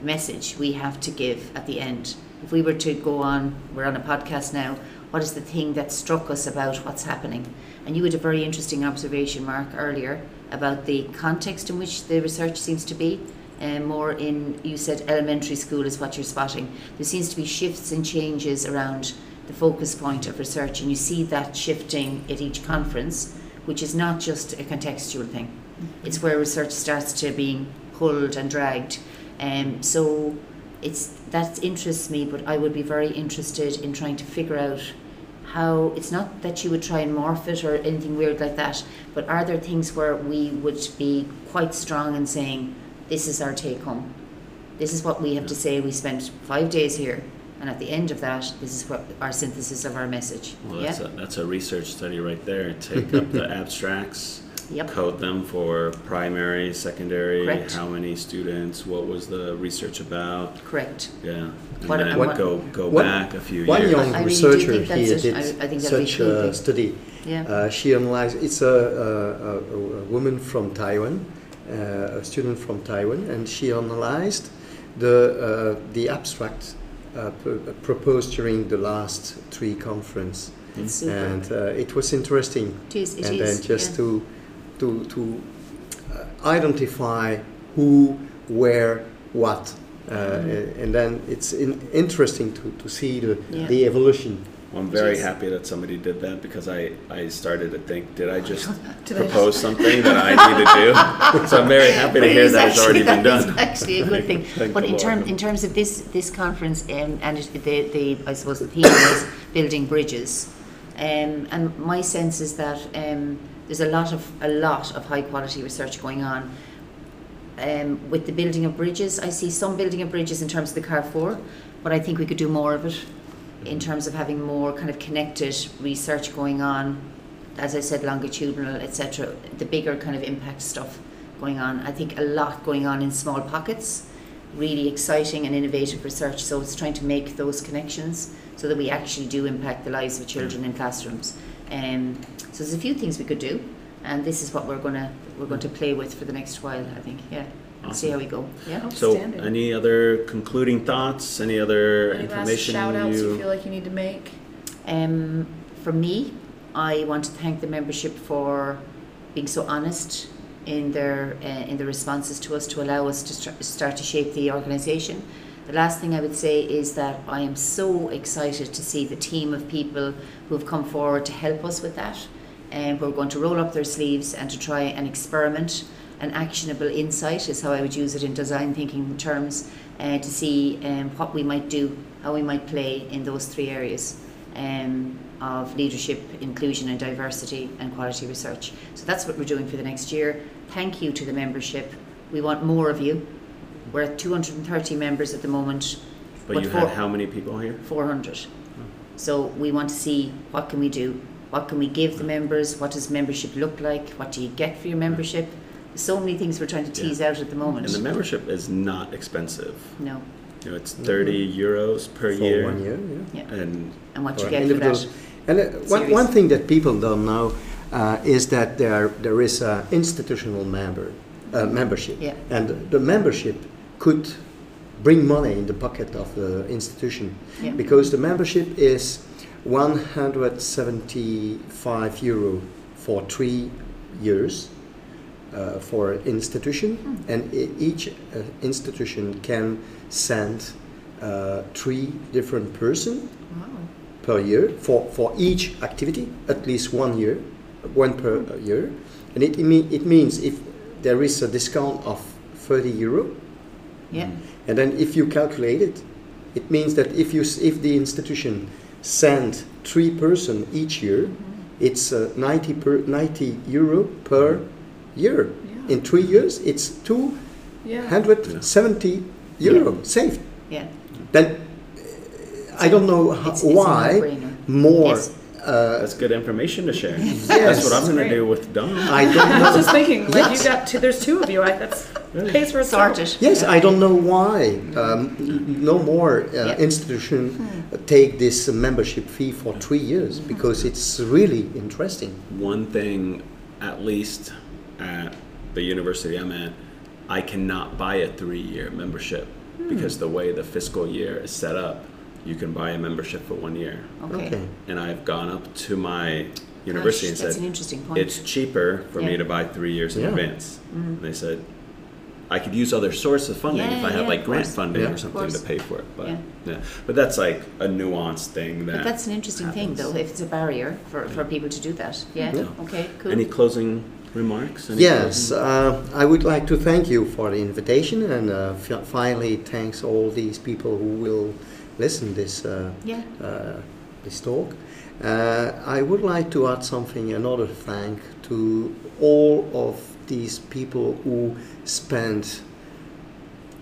message we have to give at the end? If we were to go on, we're on a podcast now, what is the thing that struck us about what's happening? And you had a very interesting observation, Mark, earlier about the context in which the research seems to be. Um, more in, you said elementary school is what you're spotting. There seems to be shifts and changes around the focus point of research, and you see that shifting at each conference, which is not just a contextual thing. It's where research starts to being pulled and dragged. Um, so it's that interests me, but I would be very interested in trying to figure out how it's not that you would try and morph it or anything weird like that, but are there things where we would be quite strong in saying, this is our take home? This is what we have to say. We spent five days here, and at the end of that, this is what our synthesis of our message. Well, yeah? that's, a, that's a research study right there. Take up the *laughs* abstracts, Yep. code them for primary, secondary, Correct. how many students, what was the research about, Correct. yeah. And What- then what- go, go what- back a few years. One years. young I really do researcher think that's here it. did I- I think that'd such cool a thing. study. Yeah. Uh, she analyzed. It's a, a, a, a woman from Taiwan, uh, a student from Taiwan, and she analyzed the uh, the abstract uh, p- proposed during the last three conference, It's super. and uh, it was interesting. It is, it and is, then just yeah. to to to uh, identify who, where, what. Uh, Mm-hmm. And then it's in, interesting to, to see the, Yeah. the evolution. Well, I'm very Jeez. happy that somebody did that because I, I started to think, did I just *laughs* Did I propose something that I need to do? *laughs* So I'm very happy to hear is that it's already actually- been that is done. actually a good thing. *laughs* But in, term, in terms of this this conference, um, and the, the I suppose the theme was building bridges, um, and my sense is that um, there's a lot of a lot of high quality research going on. Um, with the building of bridges, I see some building of bridges in terms of the Carrefour, but I think we could do more of it in terms of having more kind of connected research going on. As I said, longitudinal, etc. The bigger kind of impact stuff going on. I think a lot going on in small pockets. Really exciting and innovative research. So it's trying to make those connections so that we actually do impact the lives of children in classrooms. Um, so there's a few things we could do, and this is what we're gonna we're going to play with for the next while. I think, yeah. And see how we go. Yeah. So, any other concluding thoughts? Any other Any last information shout outs you you? feel like you need to make? Um, for me, I want to thank the membership for being so honest in their uh, in the responses to us to allow us to start, start to shape the organisation. The last thing I would say is that I am so excited to see the team of people who have come forward to help us with that, and who are going to roll up their sleeves and to try and experiment. An actionable insight is how I would use it in design thinking terms uh, to see um, what we might do, how we might play in those three areas um, of leadership, inclusion and diversity and quality research. So that's what we're doing for the next year. Thank you to the membership. We want more of you. We're at 230 members at the moment. But you for- had how many people here? 400. So we want to see what can we do? What can we give the members? What does membership look like? What do you get for your membership? So many things we're trying to tease out at the moment. And the membership is not expensive. no. You know, it's 30 euros per for year. one year. Yeah. Yeah. And And what you get for that. And uh, one, one thing that people don't know uh, is that there there is an institutional member uh, membership, Yeah. and the membership could bring money in the pocket of the institution Yeah. because the membership is 175 euro for three years uh, for an institution, Hmm. and each uh, institution can send uh, three different person Wow. per year for, for each activity, at least one year, one per year. And it, it, mean, it means if there is a discount of 30 euro, Yeah. and then if you calculate it, it means that if, you, if the institution send three person each year, it's uh, 90, per, 90 euro per year. Yeah. In three years, it's Yeah. 270 euro saved. Yeah. Then uh, I don't know ho- It's- it's why more. Yes. Uh, That's good information to share. *laughs* Yes. That's what I'm going to do with Don. I don't *laughs* know. I was just thinking, like Yes. you got two, there's two of you. I, that's pays for itself. Sorted. Yes, Yeah. I don't know why um, no more uh, Yeah. institution uh, take this membership fee for three years because it's really interesting. One thing, at least at the university I'm at, I cannot buy a three-year membership because the way the fiscal year is set up, you can buy a membership for one year. Okay. Okay. And I've gone up to my university Gosh, and that's said, an interesting point. it's cheaper for me Yeah. to buy three years in Yeah. advance. And they said, I could use other sources of funding if Yeah, I had yeah, like of grant course. funding Yeah. or Of something to course. pay for it. But Yeah. yeah. But that's like a nuanced thing that But that's an interesting thing, happens. though, if it's a barrier for, for people to do that. Yeah? Yeah. Okay, cool. Any closing remarks? Any Yes, closing- uh, I would like to thank you for the invitation and uh, fi- finally thanks all these people who will listen this uh, Yeah. uh, this talk. Uh, I would like to add something, another thank to all of these people who spend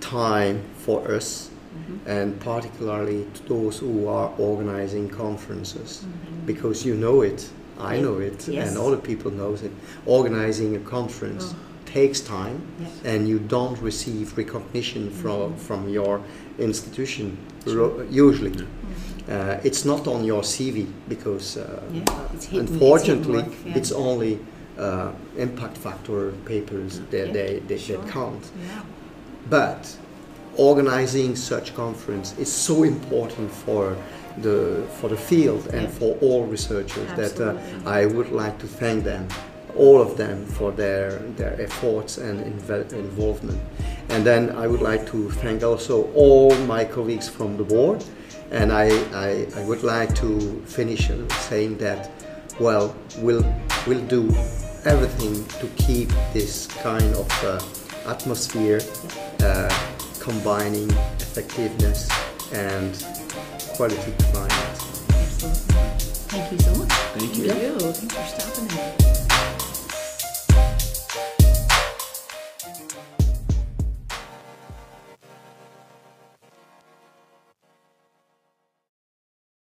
time for us, Mm-hmm. and particularly to those who are organizing conferences, Mm-hmm. because you know it, I Yeah. know it, Yes. and other people knows it. Organizing a conference Oh. takes time, Yeah. and you don't receive recognition from Mm-hmm. from your institution ro- usually. Uh, it's not on your CV because, uh, Yeah, it's hidden- unfortunately, hidden work, yeah. it's only uh, impact factor papers that Yeah, they, they, sure. that count. Yeah. But organizing such conference is so important for the for the field and for all researchers that uh, I would like to thank them, all of them, for their their efforts and inve- involvement. And then I would like to thank also all my colleagues from the board. And I, I, I would like to finish saying that, well, we'll, we'll do everything to keep this kind of uh, atmosphere uh, combining effectiveness and quality climate. Absolutely. Thank you so much. Thank you. Thank you. Thanks for